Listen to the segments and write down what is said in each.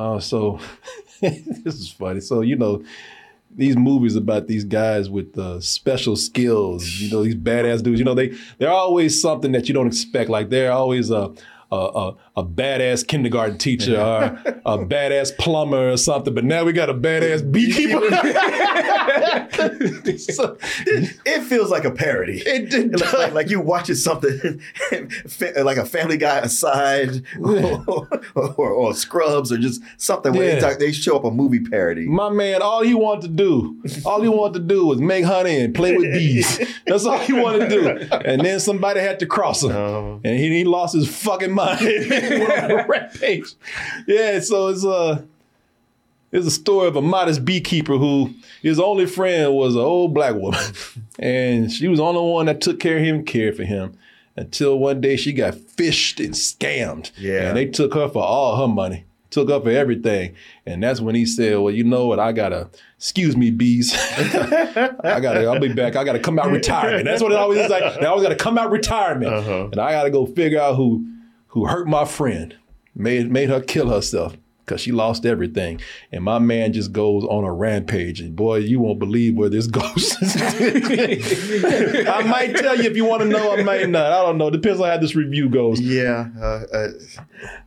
Uh, so this is funny. So you know, these movies about these guys with uh, special skills. You know, these badass dudes. You know, they they're always something that you don't expect. Like they're always a a, a, a badass kindergarten teacher or a badass plumber or something. But now we got a badass beekeeper. So- It feels like a parody. It- it like, like, like you watching something like a Family Guy aside, or, or, or Scrubs, or just something where they, Yeah. talk, they show up a movie parody. My man, all he wanted to do, all he wanted to do was make honey and play with bees. That's all he wanted to do. And then somebody had to cross him. Oh. and he, he lost his fucking mind. Went on a rampage. Yeah, so it's a it's a story of a modest beekeeper who his only friend was an old black woman. And she was the only one that took care of him, and cared for him. Until one day she got phished and scammed. Yeah. And they took her for all her money. Took her for everything. And that's when he said, Well, you know what? I gotta excuse me, bees. I gotta, I'll be back. I gotta come out retirement. That's what it always is like. They always gotta come out retirement. Uh-huh. And I gotta go figure out who who hurt my friend, made made her kill herself because she lost everything. And my man just goes on a rampage. And boy, you won't believe where this goes. I might tell you if you want to know, I might not. I don't know. Depends on how this review goes. Yeah, uh, uh,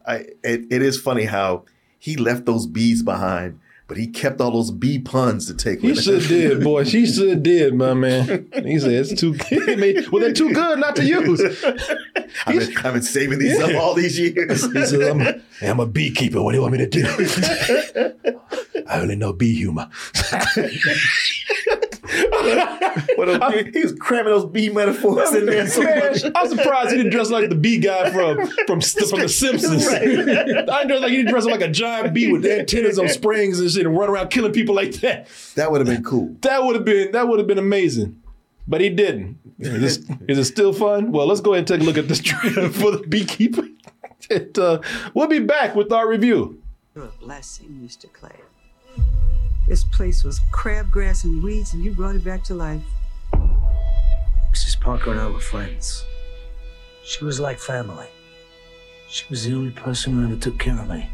I, it, it is funny how he left those bees behind, but he kept all those bee puns to take He should did, boy. She should did, my man. He said it's too good. Well, they're too good not to use. I've been, I've been saving these up all these years. He said, I'm a, I'm a beekeeper. What do you want me to do? I only know bee humor. But, uh, he, he was cramming those bee metaphors in there so much. I'm surprised he didn't dress like the bee guy from from, from The Simpsons. I didn't dress like he didn't dress like a giant bee with antennas on springs and shit and run around killing people like that. That would have been cool. That would have been that would have been amazing. But he didn't. Is, this, is it still fun? Well, let's go ahead and take a look at this trailer for the beekeeper. And, uh, we'll be back with our review. You're a blessing, Mr. Clay. This place was crabgrass and weeds, and you brought it back to life. Mrs. Parker and I were friends. She was like family. She was the only person who ever took care of me.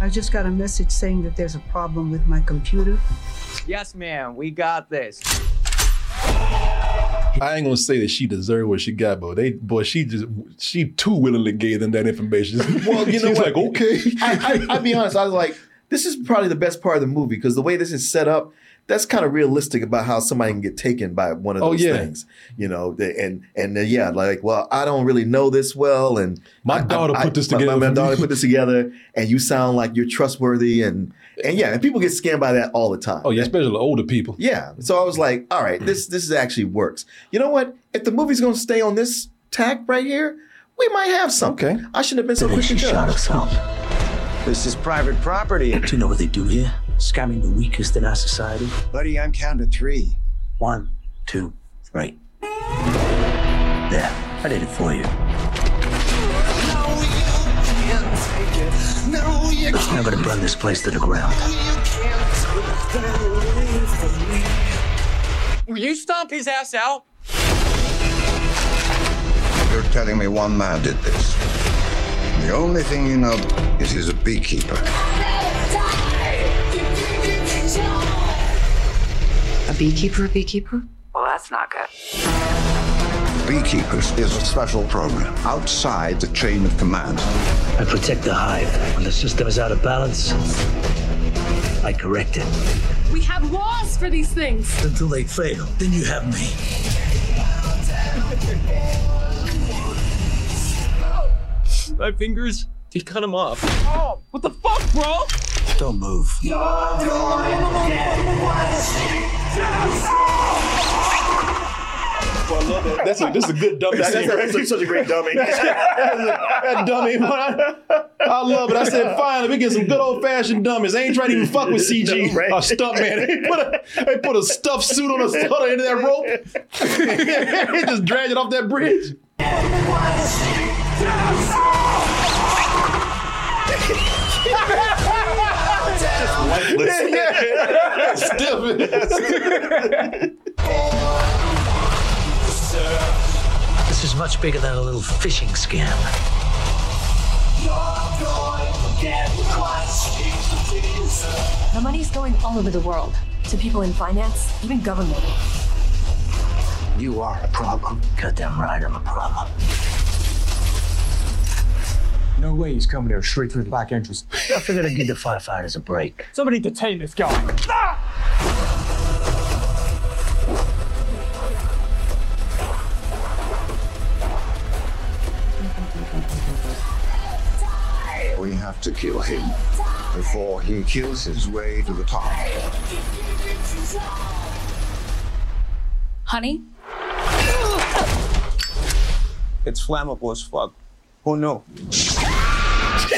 I just got a message saying that there's a problem with my computer. Yes, ma'am, we got this. I ain't gonna say that she deserved what she got, but they boy, she just she too willingly gave them that information. Well, you know She's what? like, okay. I, I, I'll be honest. I was like, this is probably the best part of the movie because the way this is set up, that's kind of realistic about how somebody can get taken by one of Oh, those yeah. things. You know, and and uh, yeah, like, well, I don't really know this well, and My I- daughter I- put this my- together My, for me. daughter put this together, and you sound like you're trustworthy, and and yeah, and people get scammed by that all the time. Oh yeah, especially older people. Yeah. So I was like, all right, this this actually works. You know what? If the movie's gonna stay on this tack right here, we might have something. Okay. I shouldn't have been so Then quick she to shot herself. This is private property. Do you know what they do here? Scamming the weakest in our society. Buddy, I'm counting to three. One, two, three. There, I did it for you. No, you no, I'm gonna burn this place to the ground. Will you stomp his ass out? You're telling me one man did this. The only thing you know is he's a beekeeper. A beekeeper, a beekeeper? Well, that's not good. Beekeepers is a special program outside the chain of command. I protect the hive. When the system is out of balance, I correct it. We have laws for these things. Until they fail, then you have me. My fingers, he cut him off. Oh, what the fuck, bro? Don't move. That's a this is a good dummy That's, scene. that's, that's such a great dummy. that dummy. I, I love it. I said, finally, we get some good old fashioned dummies. They ain't trying to even fuck with CG Right. or stunt man. They put a they put a stuffed suit on a stutter into that rope. they just dragged it off that bridge. This is much bigger than a little phishing scam. bees. The money's going all over the world to people in finance, even government. You are a problem. Goddamn right, I'm a problem. No way he's coming here straight through the back entrance. I figured I'd give the firefighters a break. Somebody detain this guy. We have to kill him before he kills his way to the top. Honey? It's flammable as fuck. Who knew?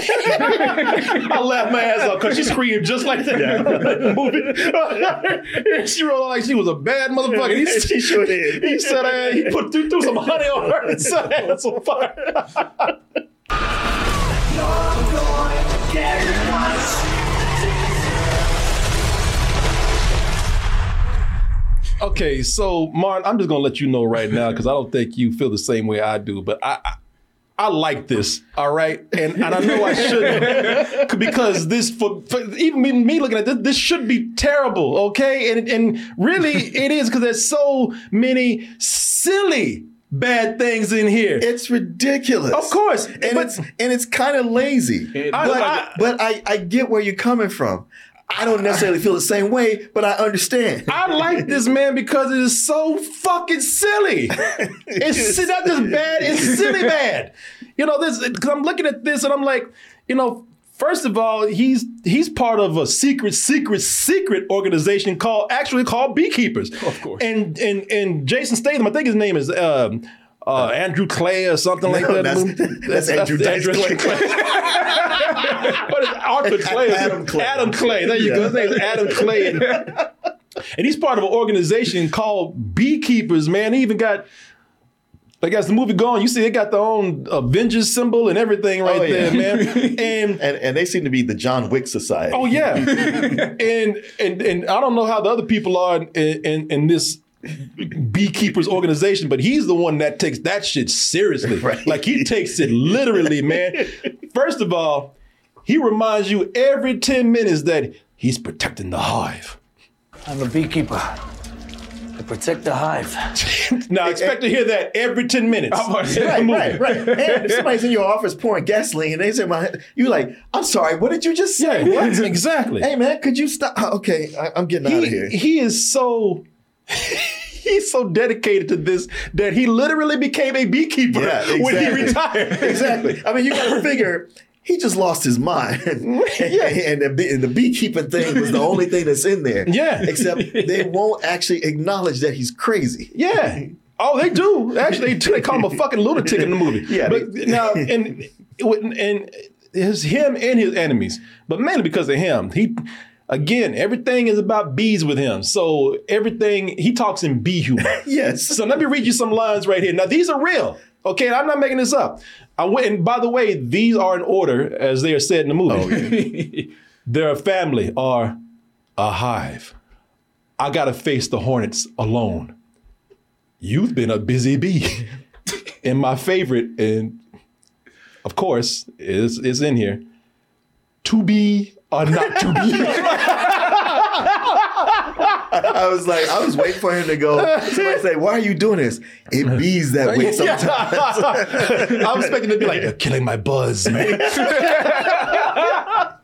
I laughed my ass off because she screamed just like that. Movie. she rolled like she was a bad motherfucker. He, She sure did. He said uh, he put threw, threw some honey on her and set her ass on fire. Okay, so Martin, I'm just gonna let you know right now because I don't think you feel the same way I do, but I. I I like this, all right, and and I know I shouldn't because this for, for even me, me looking at this, this should be terrible, okay, and and really it is because there's so many silly bad things in here. It's ridiculous. Of course, and but- it's and it's kind of lazy. It but looks I, but I, I get where you're coming from. I don't necessarily feel the same way, but I understand. I like this man because it is so fucking silly. It's not just bad; it's silly bad. You know this because I'm looking at this and I'm like, you know, first of all, he's he's part of a secret, secret, secret organization called actually called Beekeepers. Of course. And and and Jason Statham, I think his name is. Um, uh, Andrew Clay or something like that. that's- that's Andrew Dice Clay. what is it? Arthur Clay? Adam Clay. Adam Clay. There you go. His name is Adam Clay. And, and he's part of an organization called Beekeepers, man. He even got, like, as the movie going, you see they got their own Avengers symbol and everything right Oh, yeah. there, man. And and and they seem to be the John Wick Society. Oh yeah, and and and I don't know how the other people are in in, in this beekeepers organization, but he's the one that takes that shit seriously. Right. Like he takes it literally, man. First of all, he reminds you every ten minutes that he's protecting the hive. I'm a beekeeper. I protect the hive. now expect to hear that every ten minutes. Right, right, right. And somebody's in your office pouring gasoline, and they say, "My," you like, "I'm sorry, what did you just say?" Yeah, What? exactly. Hey, man, could you stop? Okay, I, I'm getting out of here. he is so he's so dedicated to this that he literally became a beekeeper Yeah, when he retired. exactly. I mean, you got to figure. He just lost his mind, Yeah. and, the, and the beekeeping thing was the only thing that's in there. Yeah. except they won't actually acknowledge that he's crazy. Yeah. Oh, they do. Actually, they, do. they call him a fucking lunatic in the movie. Yeah, But they- now, and and it's him and his enemies, but mainly because of him. He again, everything is about bees with him. So everything he talks in bee humor. Yes. So let me read you some lines right here. Now these are real. Okay, I'm not making this up. I went, and by the way, these are in order as they are said in the movie. Oh, They're a family are a hive. I gotta face the hornets alone. You've been a busy bee. and my favorite, and of course, is is in here. To be or not to be. I was like, I was waiting for him to go. Somebody say, "Why are you doing this?" It bees that way sometimes. I was expecting to be like, they're killing my buzz, man.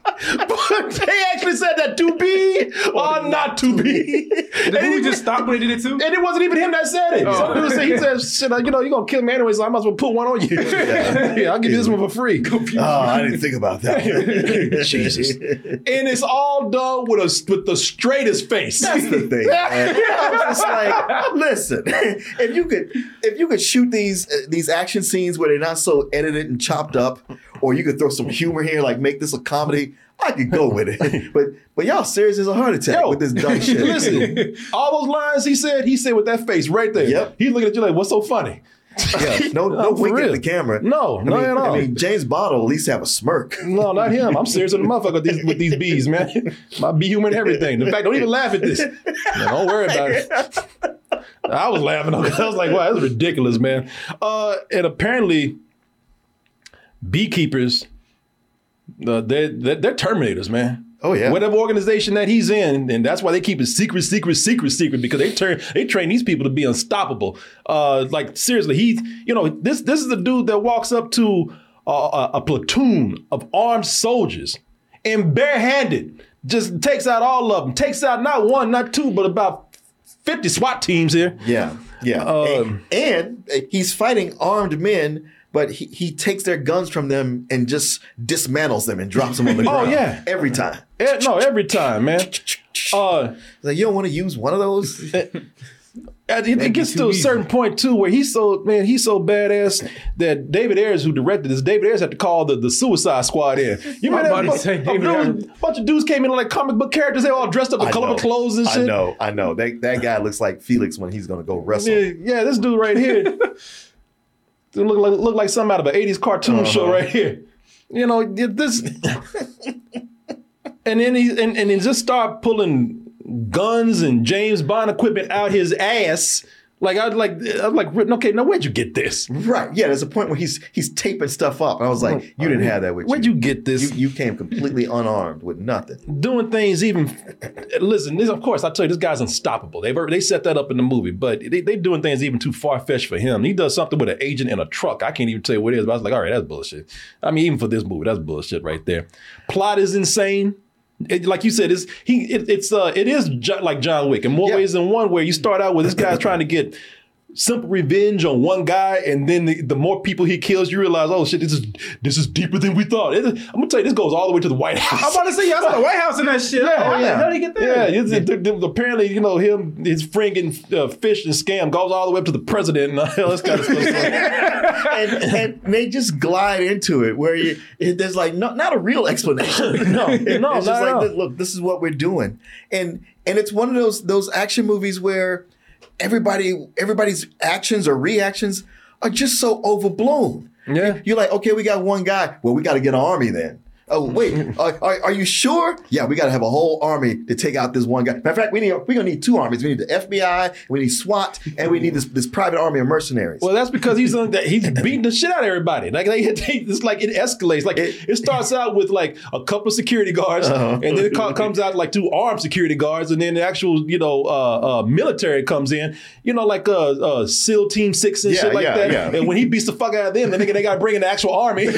But they actually said that to be or not to be. Did the movie just stop when they did it too? And it wasn't even him that said it. Some dude said, he said, shit, you know, you're going to kill me anyway, so I might as well put one on you. yeah, I'll give you this one for free. Oh, I didn't think about that. Jesus. And it's all done with a with the straightest face. That's the thing. man. I was just like, listen, if you could, if you could shoot these uh, these action scenes where they're not so edited and chopped up, or you could throw some humor here, like make this a comedy, I could go with it. But but y'all serious as a heart attack with this dumb shit. Listen, all those lines he said, he said with that face right there. Yep. He's looking at you like, what's so funny? Yeah, no, no winking at the camera. No, I not mean, at all. I mean, James Bond will at least have a smirk. No, not him. I'm serious with the motherfucker with these, with these bees, man. My bee human everything. In fact, don't even laugh at this. No, don't worry about it. I was laughing. I was like, wow, that's ridiculous, man. Uh, and apparently, beekeepers, uh, they're, they're, they're terminators, man. Oh yeah. Whatever organization that he's in, and that's why they keep it secret, secret, secret, secret because they turn they train these people to be unstoppable. Uh, like seriously, he, you know, this this is the dude that walks up to a, a, a platoon of armed soldiers and barehanded just takes out all of them, takes out not one, not two, but about fifty SWAT teams here. Yeah, yeah. Um, and, and he's fighting armed men, but he, he takes their guns from them and just dismantles them and drops them on the ground. Oh, yeah. every time. Eh, no, every time, man. Uh, Like you don't want to use one of those. And it, it gets to a certain point too where he's so man he's so badass that David Ayers who directed this David Ayers had to call the, the Suicide Squad in. You I'm remember that? to A David dudes- bunch of dudes came in like comic book characters. They all dressed up in colorful clothes and shit. I know, I know. That that guy looks like Felix when he's gonna go wrestle. Yeah, yeah, this dude right here dude look like look like something out of an '80s cartoon show Uh-huh. right here. You know this, and then he and, and he just start pulling guns and James Bond equipment out his ass. Like I was like I was like okay, now where'd you get this? Right. Yeah, there's a point where he's he's taping stuff up. And I was like, you didn't have that with you. Where'd you. get this? You, you came completely unarmed with nothing. doing things even listen this of course i tell you this guy's unstoppable they've they set that up in the movie but they, they doing things even too far-fetched for him he does something with an agent in a truck i can't even tell you what it is but i was like all right that's bullshit i mean even for this movie that's bullshit right there plot is insane It- like you said, it's he. It, it's uh, it is jo- like John Wick in more ways than one. Where you start out with this guy's trying to get simple revenge on one guy, and then the, the more people he kills, you realize, oh shit, this is this is deeper than we thought. It is- I'm gonna tell you, this goes all the way to the White House. I'm about to say, yeah, I saw the White House in that shit. Yeah, How oh, yeah. How did he get there? Yeah, it's- it- it- apparently, you know, him, his friggin' uh, fish and scam goes all the way up to the president and all this kind of stuff. and, and they just glide into it where you, it, there's like no, not a real explanation. No, It- no, it's just not at like all. look, this is what we're doing, and and it's one of those those action movies where everybody everybody's actions or reactions are just so overblown. Yeah, you're like, okay, we got one guy. Well, we got to get an army then. Oh wait, are, are, are you sure? Yeah, we got to have a whole army to take out this one guy. Matter of fact, we need we're gonna need two armies. We need the FBI, we need SWAT, and we need this this private army of mercenaries. Well, that's because he's on he's beating the shit out of everybody. Like they, they it's like it escalates. Like it, starts out with like a couple of security guards, Uh-huh. and then it co- comes out like two armed security guards, and then the actual you know uh, uh, military comes in. You know, like uh, uh, SEAL Team Six and Yeah, shit like yeah, that. yeah. And when he beats the fuck out of them, then they, they got to bring in the actual army.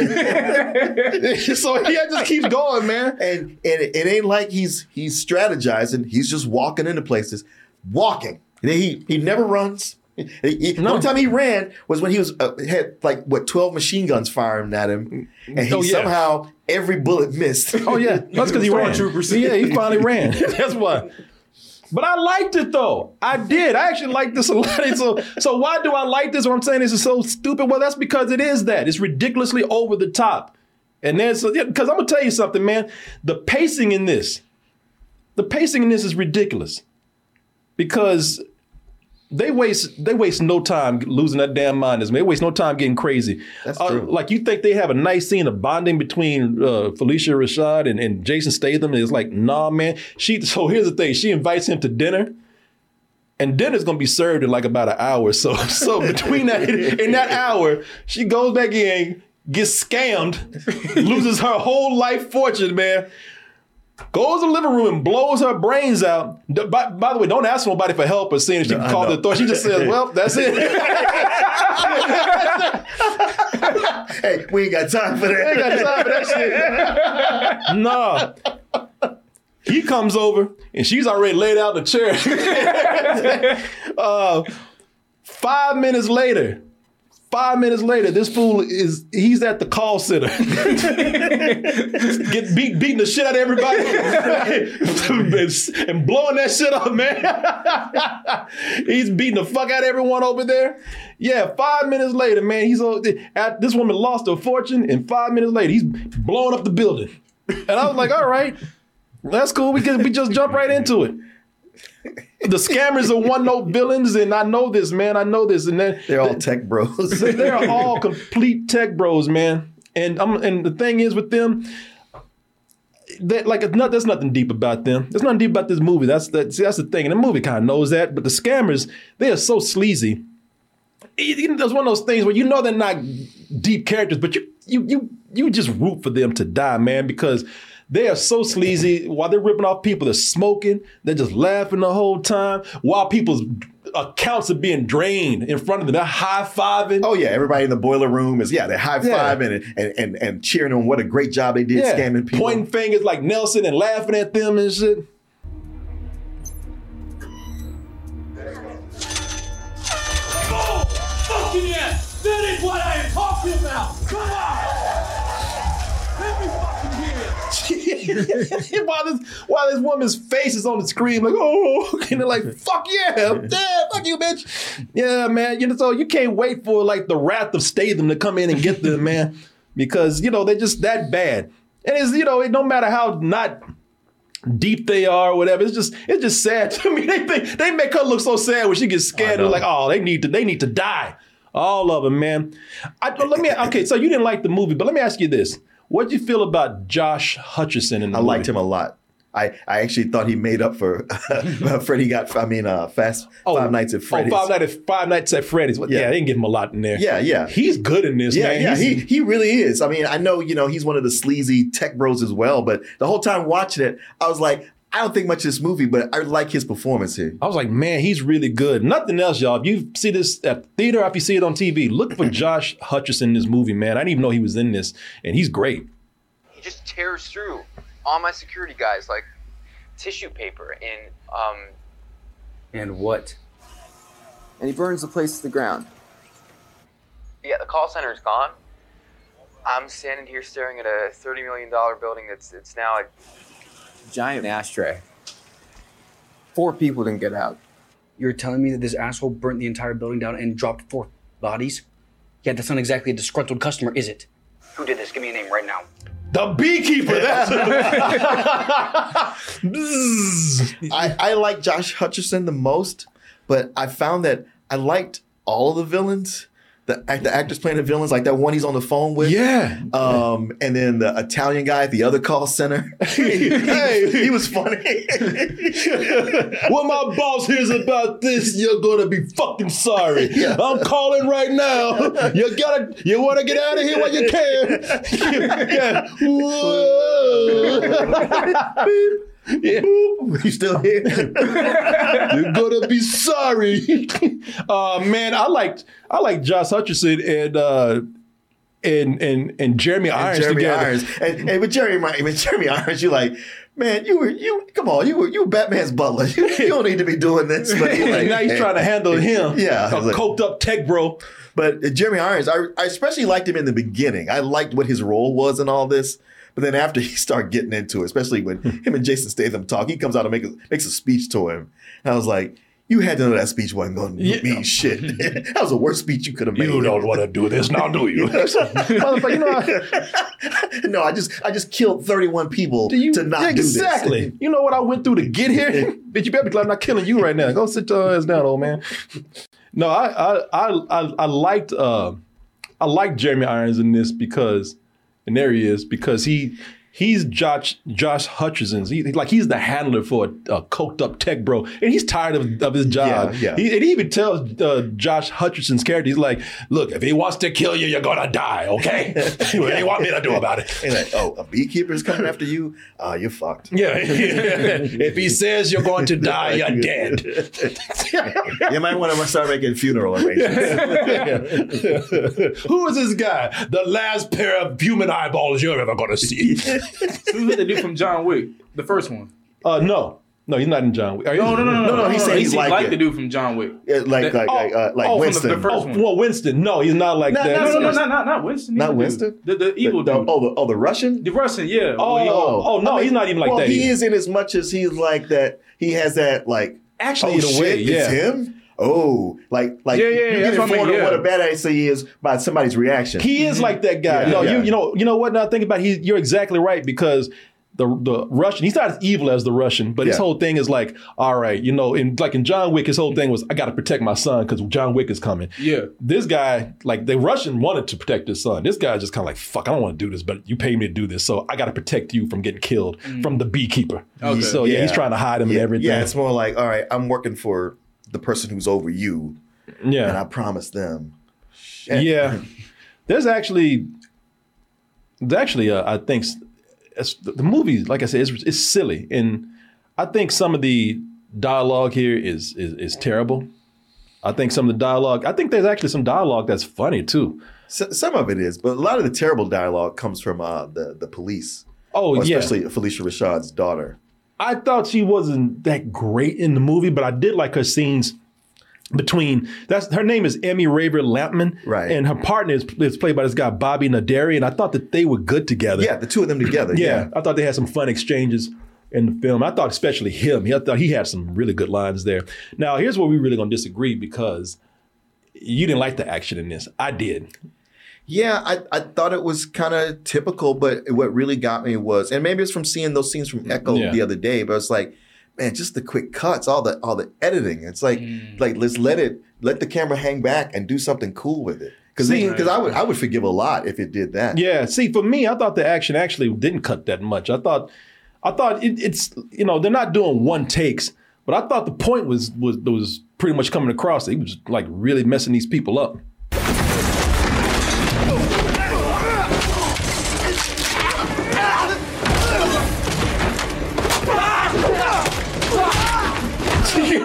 so yeah, it just keeps going, man. And and it, it ain't like he's he's strategizing. He's just walking into places, walking. He he never runs. He- he- The only time he ran was when he was uh, had like what twelve machine guns firing at him, and he Oh, yeah. somehow every bullet missed. Oh yeah, that's because he ran. Troopers. Yeah, he finally ran. That's why. But I liked it though. I did. I actually liked this a lot. So, so why do I like this? What I'm saying is it's so stupid. Well, that's because it is that. It's ridiculously over the top. And there's because I'm gonna tell you something, man. The pacing in this, the pacing in this is ridiculous. Because they waste they waste no time losing that damn mind. They waste no time getting crazy. That's Uh, true. like you think they have a nice scene of bonding between uh, Phylicia Rashad and, and Jason Statham. And it's like, nah, man. She so here's the thing. She invites him to dinner. And dinner's gonna be served in like about an hour. So so between that in that hour, she goes back in, gets scammed, loses her whole life fortune, man. Goes to the living room and blows her brains out. By, by the way, don't ask nobody for help or seeing if she can I call the authorities. She just says, "Well, that's it." hey, we ain't got time for that. ain't got time for that shit. nah. He comes over and she's already laid out in the chair. uh, five minutes later, five minutes later, this fool is he's at the call center. Get beat beating the shit out of everybody and blowing that shit up, man. he's beating the fuck out of everyone over there. Yeah, five minutes later, man, he's at, this woman lost her fortune, and five minutes later, he's blowing up the building. And I was like, all right, that's cool. We can we just jump right into it. The scammers are one note villains, and I know this, man. I know this, and then They're all tech bros. they're all complete tech bros, man. And I'm and the thing is with them, that like it's not there's nothing deep about them. There's nothing deep about this movie. That's that see, that's the thing. And the movie kind of knows that, but the scammers, they are so sleazy. It- There's one of those things where you know they're not deep characters, but you you you you just root for them to die, man, because they are so sleazy. While they're ripping off people, they're smoking, they're just laughing the whole time. While people's accounts are being drained in front of them, they're high fiving. Oh yeah, everybody in the boiler room is yeah, they're high Yeah. fiving and, and and and cheering on what a great job they did scamming people. pointing fingers like Nelson and laughing at them and shit. while this while this woman's face is on the screen, like oh, and they're like fuck yeah, yeah, fuck you, bitch, yeah, man. You know, so you can't wait for like the wrath of Statham to come in and get them, man, because you know they're just that bad. And it's you know, it, no matter how not deep they are or whatever, it's just it's just sad to me. They think they make her look so sad when she gets scared. They're like, oh, they need to they need to die. All of them, man. I, let me okay. So you didn't like the movie, but let me ask you this: What would you feel about Josh Hutcherson in the I movie? liked him a lot. I, I actually thought he made up for Freddie got I mean uh Fast Five Nights at Freddy's. Oh, Five Nights at Five Nights at Freddy's. Well, yeah. they didn't give him a lot in there. Yeah, yeah. He's good in this, yeah, man. yeah, He's- he he really is. I mean, I know you know he's one of the sleazy tech bros as well, but the whole time watching it, I was like, I don't think much of this movie, but I like his performance here. I was like, man, he's really good. Nothing else, y'all. If you see this at theater, if you see it on TV, look for Josh Hutcherson in this movie, man. I didn't even know he was in this, and he's great. He just tears through all my security guys like tissue paper and um And what? And he burns the place to the ground. yeah the call center is gone. I'm standing here staring at a thirty million dollar building that's it's now a Giant ashtray. Four people didn't get out. You're telling me that this asshole burnt the entire building down and dropped four bodies? Yeah, that's not exactly a disgruntled customer, is it? Who did this? Give me a name right now. The beekeeper. That's I, I like Josh Hutcherson the most, but I found that I liked all of the villains. The, act- the actors playing the villains, like that one he's on the phone with. Yeah. Um, and then the Italian guy at the other call center. he, Hey. he was funny. when my boss hears about this, you're gonna be fucking sorry. I'm calling right now. You gotta, you wanna get out of here while you can. yeah. Whoa. Yeah. you still here? You're gonna be sorry. uh man, I liked I like Josh Hutcherson and uh and and and Jeremy And Irons Jeremy together. Irons. And, and with Jeremy, with Jeremy Irons, you're like, man, you were you come on, you were you Batman's butler. You, you don't need to be doing this. But like, now he's trying to handle him. Yeah, a like- coked up tech bro. But Jeremy Irons, I, I especially liked him in the beginning. I liked what his role was in all this. But then after he started getting into it, especially when him and Jason Statham talk, he comes out and make a, makes a speech to him. And I was like, you had to know that speech wasn't going to mean shit. that was the worst speech you could have made. You don't want to do this now, do you? Motherfucker, you know, no, I just I just killed 31 people to not exactly. do this. Exactly. You know what I went through to get here? Bitch, you better be glad I'm not killing you right now. Go sit your ass down, old man. No, I I I I, I liked uh I liked Jeremy Irons in this because and there he is because he he's Josh Josh Hutcherson's he, like he's the handler for a, a coked up tech bro and he's tired of, of his job. Yeah, yeah. He, and he even tells uh, Josh Hutcherson's character he's like, look, if he wants to kill you, you're gonna die. Okay, what do you want me to do about it? And like, oh, a beekeeper's coming after you? Uh, you're fucked. Yeah. if he says you're going to die, you're dead. you might want to start making funeral arrangements. Who is this guy? The last pair of human eyeballs you're ever going to see. Who's the dude from John Wick? The first one. Uh, no. No, he's not in John Wick. Are No, no, no, no, no. no, he said he he's seems like like it. the dude from John Wick. Yeah, like That- like like, uh, like oh, from the- Winston. the first Oh, one. well, Winston. No, he's not like No, that. No, no, no, That's- not, not, not Winston. Not the dude. Winston? The, the evil The- dude. oh, the, oh, the Russian. The Russian, yeah. Oh, Well, he- oh, no, he's not even like well, that he either. is in as much as he's like that. He has that like Actually, oh, in a way, shit, yeah. it's him. Oh, like like Yeah, yeah, yeah, you that's get what I mean, informed yeah. what a badass he is by somebody's reaction. He is like that guy. Yeah, no, yeah. you you know you know what? Now think about it, he, you're exactly right because the the Russian he's not as evil as the Russian, but his whole thing is like, all right, you know, in like in John Wick, his whole thing was I got to protect my son because John Wick is coming. Yeah. This guy, like the Russian, wanted to protect his son. This guy just kind of like, fuck, I don't want to do this, but you pay me to do this, so I got to protect you from getting killed mm. from the beekeeper. Okay. So yeah, he's trying to hide him yeah, and everything. Yeah, it's more like all right, I'm working for the person who's over you, Yeah. and. I promise them. Yeah. There's actually actually, uh, I think the the movie, like I said, it's, it's silly, and I think some of the dialogue here is, is is terrible. I think some of the dialogue. I think there's actually some dialogue that's funny too. S- some of it is, but a lot of the terrible dialogue comes from uh, the the police. Oh, Or yeah. especially Phylicia Rashad's daughter. I thought she wasn't that great in the movie, but I did like her scenes between that's her name is Emmy Raver Lampman, right? And her partner is, is played by this guy Bobby Naderi, and I thought that they were good together. Yeah, the two of them together. yeah, yeah. I thought they had some fun exchanges in the film. I thought especially him. I thought he had some really good lines there. Now here's where we really gonna disagree because you didn't like the action in this. I did. Yeah, I, I thought it was kind of typical, but what really got me was, and maybe it's from seeing those scenes from mm, Echo Yeah. the other day, but it's like, man, just the quick cuts, all the all the editing. It's like, mm. like let's let it let the camera hang back and do something cool with it. Because because I would I would forgive a lot if it did that. Yeah, see, for me, I thought the action actually didn't cut that much. I thought, I thought it, it's you know they're not doing one takes, but I thought the point was was was pretty much coming across. He was like really messing these people up.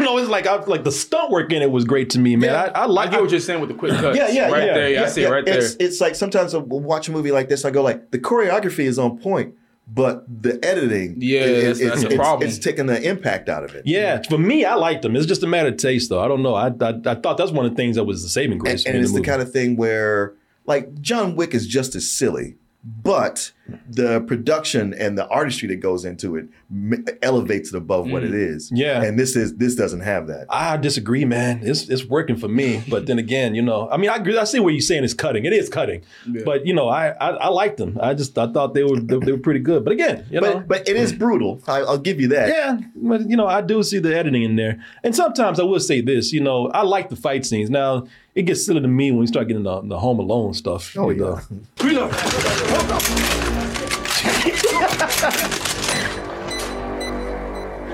Know, it's like I like the stunt work in it was great to me, man. I, I like. I get what you're saying with the quick cuts. Yeah, yeah, right yeah. there. yeah, I see it right there. It's, it's like sometimes I will watch a movie like this, I go like, the choreography is on point, but the editing, Yeah, is, that's- that's a problem. It's taking the impact out of it. Yeah, for me, I liked them. It's just a matter of taste, though. I don't know. I I, I thought that's one of the things that was the saving grace. and, and it's the, movie. kind of thing where like John Wick is just as silly, but the production and the artistry that goes into it m- elevates it above what Mm. it is. Yeah. and this is this doesn't have that. I disagree, man. It's it's working for me, but then again, you know, I mean, I agree. I see what you're saying is cutting. It is cutting, but you know, I I, I liked them. I just I thought they were they, they were pretty good. But again, you know, But but it is brutal. I, I'll give you that. yeah, but you know, I do see the editing in there. And sometimes I will say this, you know, I like the fight scenes. Now it gets silly to me when we start getting the, the Home Alone stuff. Oh, with, yeah. uh,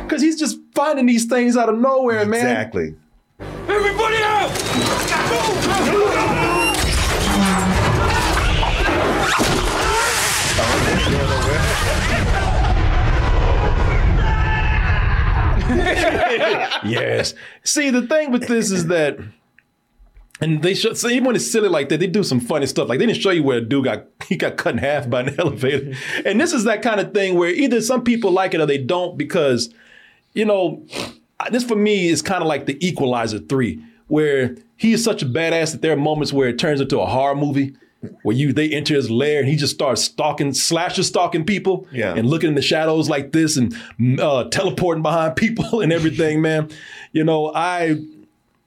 Cause he's just finding these things out of nowhere, man. Exactly. Everybody out! yes. See, the thing with this is that, and they show, so even when it's silly like that, they do some funny stuff. Like they didn't show you where a dude got he got cut in half by an elevator. And this is that kind of thing where either some people like it or they don't because, you know, this for me is kind of like the Equalizer three, where he is such a badass that there are moments where it turns into a horror movie. Where you they enter his lair and he just starts stalking, slasher stalking people, Yeah. and looking in the shadows like this and uh, teleporting behind people and everything, man. You know, I,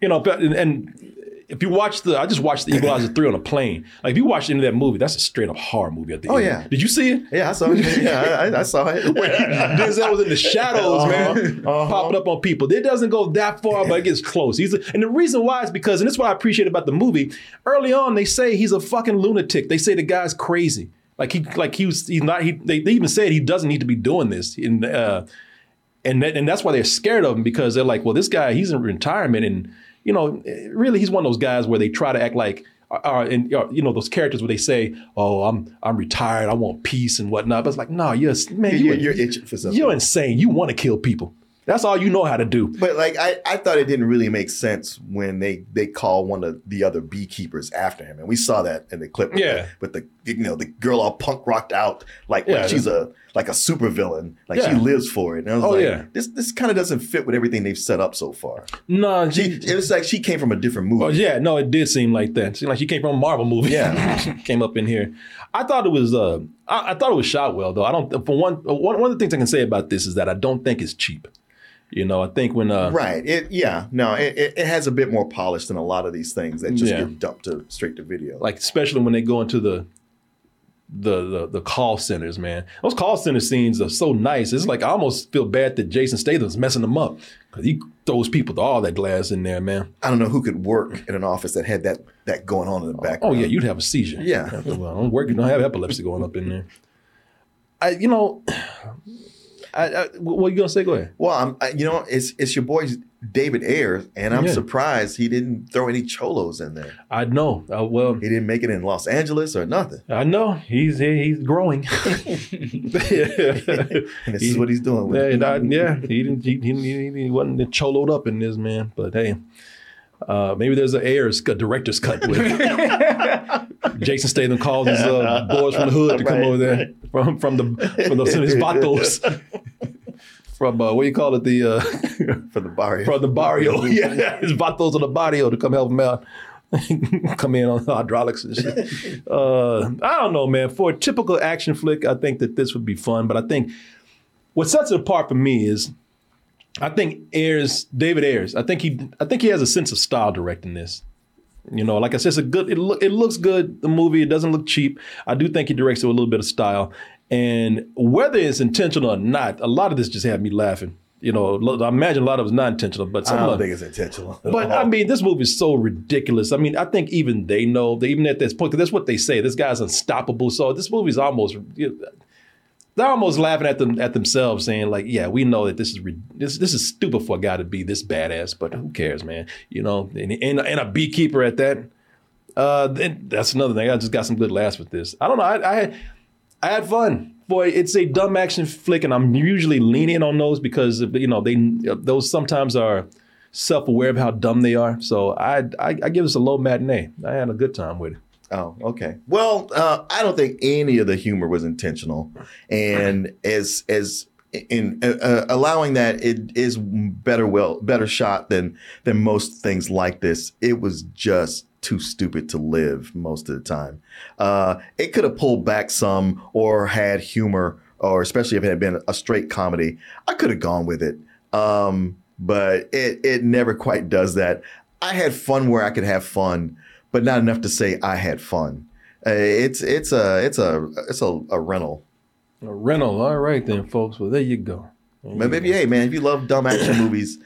you know, and, and if you watch the, I just watched the Equalizer three on a plane. Like if you watch into that movie, that's a straight up horror movie at the Oh, end. yeah. did you see it? Yeah, I saw it. Yeah, I, I saw it. Where Denzel was in the shadows, man, Uh-huh. popping up on people. It doesn't go that far, but it gets close. He's a, and the reason why is because, and this is what I appreciate about the movie. Early on, they say he's a fucking lunatic. They say the guy's crazy. Like he, like he was, he's not. He, they, they even said he doesn't need to be doing this. In, uh, and that, and that's why they're scared of him because they're like, well, this guy, he's in retirement, and you know, really, he's one of those guys where they try to act like. Are, and uh, you know those characters where they say, "Oh, I'm I'm retired. I want peace and whatnot." But it's like, no, you're man, You're- you, you're itching for something. You're insane. You want to kill people. That's all you know how to do. But like I, I thought it didn't really make sense when they they call one of the other beekeepers after him, and we saw that in the clip. With Yeah. the, with the you know the girl all punk rocked out, like, Yeah. like she's a like a super villain, like she lives for it. And I was Oh, like, yeah. this this kind of doesn't fit with everything they've set up so far. No, She, it was like she came from a different movie. Well, yeah, no, it did seem like that. It seemed like she came from a Marvel movie. Yeah. She came up in here. I thought it was. Uh, I, I thought it was shot well, though. I don't. For one, one, one of the things I can say about this is that I don't think it's cheap. You know, I think when uh, Right. It yeah. No, it, it, has a bit more polish than a lot of these things that just Yeah. get dumped to straight to video. like especially when they go into the the the, the call centers, man. Those call center scenes are so nice. It's like I almost feel bad that Jason Statham's messing them up because he throws people to all that glass in there, man. I don't know who could work in an office that had that that going on in the background. Oh yeah, you'd have a seizure. Yeah. well, don't work. You don't have epilepsy going up in there. I, you know, I, I what you gonna say? Go ahead. Well, I'm, I, you know, it's it's your boy David Ayers, and I'm Yeah. surprised he didn't throw any cholos in there. I know. Uh, well, He didn't make it in Los Angeles or nothing. I know he's he's growing. This is what he's doing. With Yeah, yeah, he didn't. He, he, he, he wasn't choloed up in this man, but hey, uh, maybe there's an Ayers cut, director's cut with Jason Statham calls his uh, boys from the hood to come Right, over there from from the from the his vatos from uh, what do you call it the uh, for the barrio from the barrio yeah his vatos of the barrio to come help him out. come in on hydraulics and shit. Uh, I don't know, man. For a typical action flick, I think that this would be fun. But I think what sets it apart for me is I think Ayers, David Ayers, I think he I think he has a sense of style directing this. You know, like I said, it's a good it, look, it looks good, the movie, it doesn't look cheap. I do think he directs it with a little bit of style. And whether it's intentional or not, a lot of this just had me laughing. You know, I imagine a lot of it's not intentional, but some I don't of think it's intentional. but. I mean, this movie is so ridiculous. I mean, I think even they know, they, even at this point, 'cause that's what they say. This guy's unstoppable. So this movie's almost, you know, they're almost laughing at them at themselves, saying like, "Yeah, we know that this is ri- this this is stupid for a guy to be this badass, but who cares, man? You know, and and, and a beekeeper at that. Uh, that's another thing. I just got some good laughs with this. I don't know. I I had, I had fun. Boy, it's a dumb action flick, and I'm usually leaning on those because you know they those sometimes are self-aware of how dumb they are. So I I, I give this a low matinee. I had a good time with it. Oh, okay. Well, uh, I don't think any of the humor was intentional, and as as in uh, uh, allowing that, it is better well better shot than than most things like this. It was just too stupid to live most of the time. Uh, it could have pulled back some or had humor, or especially if it had been a straight comedy. I could have gone with it, um, but it it never quite does that. I had fun where I could have fun but not enough to say I had fun. Uh, it's it's a it's a it's a, a rental. A rental. All right then, folks. Well, there you go. But maybe hey man, if you love dumb action movies,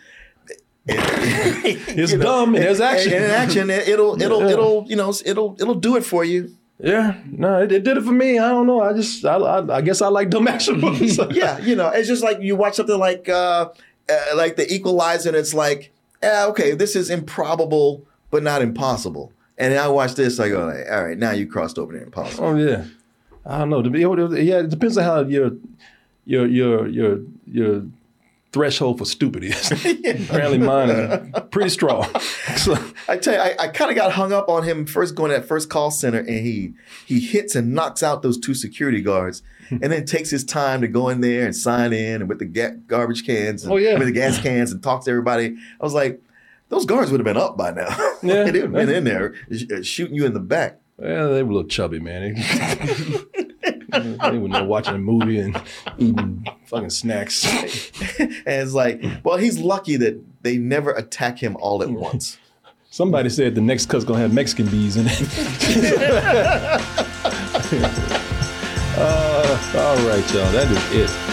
It's dumb and there's action. And, and action, it, it'll it'll Yeah. it'll you know it'll it'll do it for you. Yeah, no, it, it did it for me. I don't know. I just, I, I, I guess I like dumb action movies. yeah, you know, it's just like you watch something like uh, uh like The Equalizer, and it's like, eh, okay, this is improbable but not impossible. And then I watch this, I go, like, all right, now you crossed over the impossible. Oh yeah, I don't know. Yeah, it depends on how your your your your your threshold for stupid is. Apparently, mine is pretty strong. So, I tell you, I, I kind of got hung up on him first going to that first call center, and he he hits and knocks out those two security guards, hmm. and then takes his time to go in there and sign in and with the ga- garbage cans, and, Oh, yeah. with the gas cans, and talk to everybody. I was like, those guards would have been up by now. Yeah. they would have been in there uh, shooting you in the back. yeah, they were a little chubby, man. They, they were there watching a movie and eating fucking snacks. and it's like, well, he's lucky that they never attack him all at once. Somebody said the next cut's gonna have Mexican bees in it. uh, all right, y'all. That is it.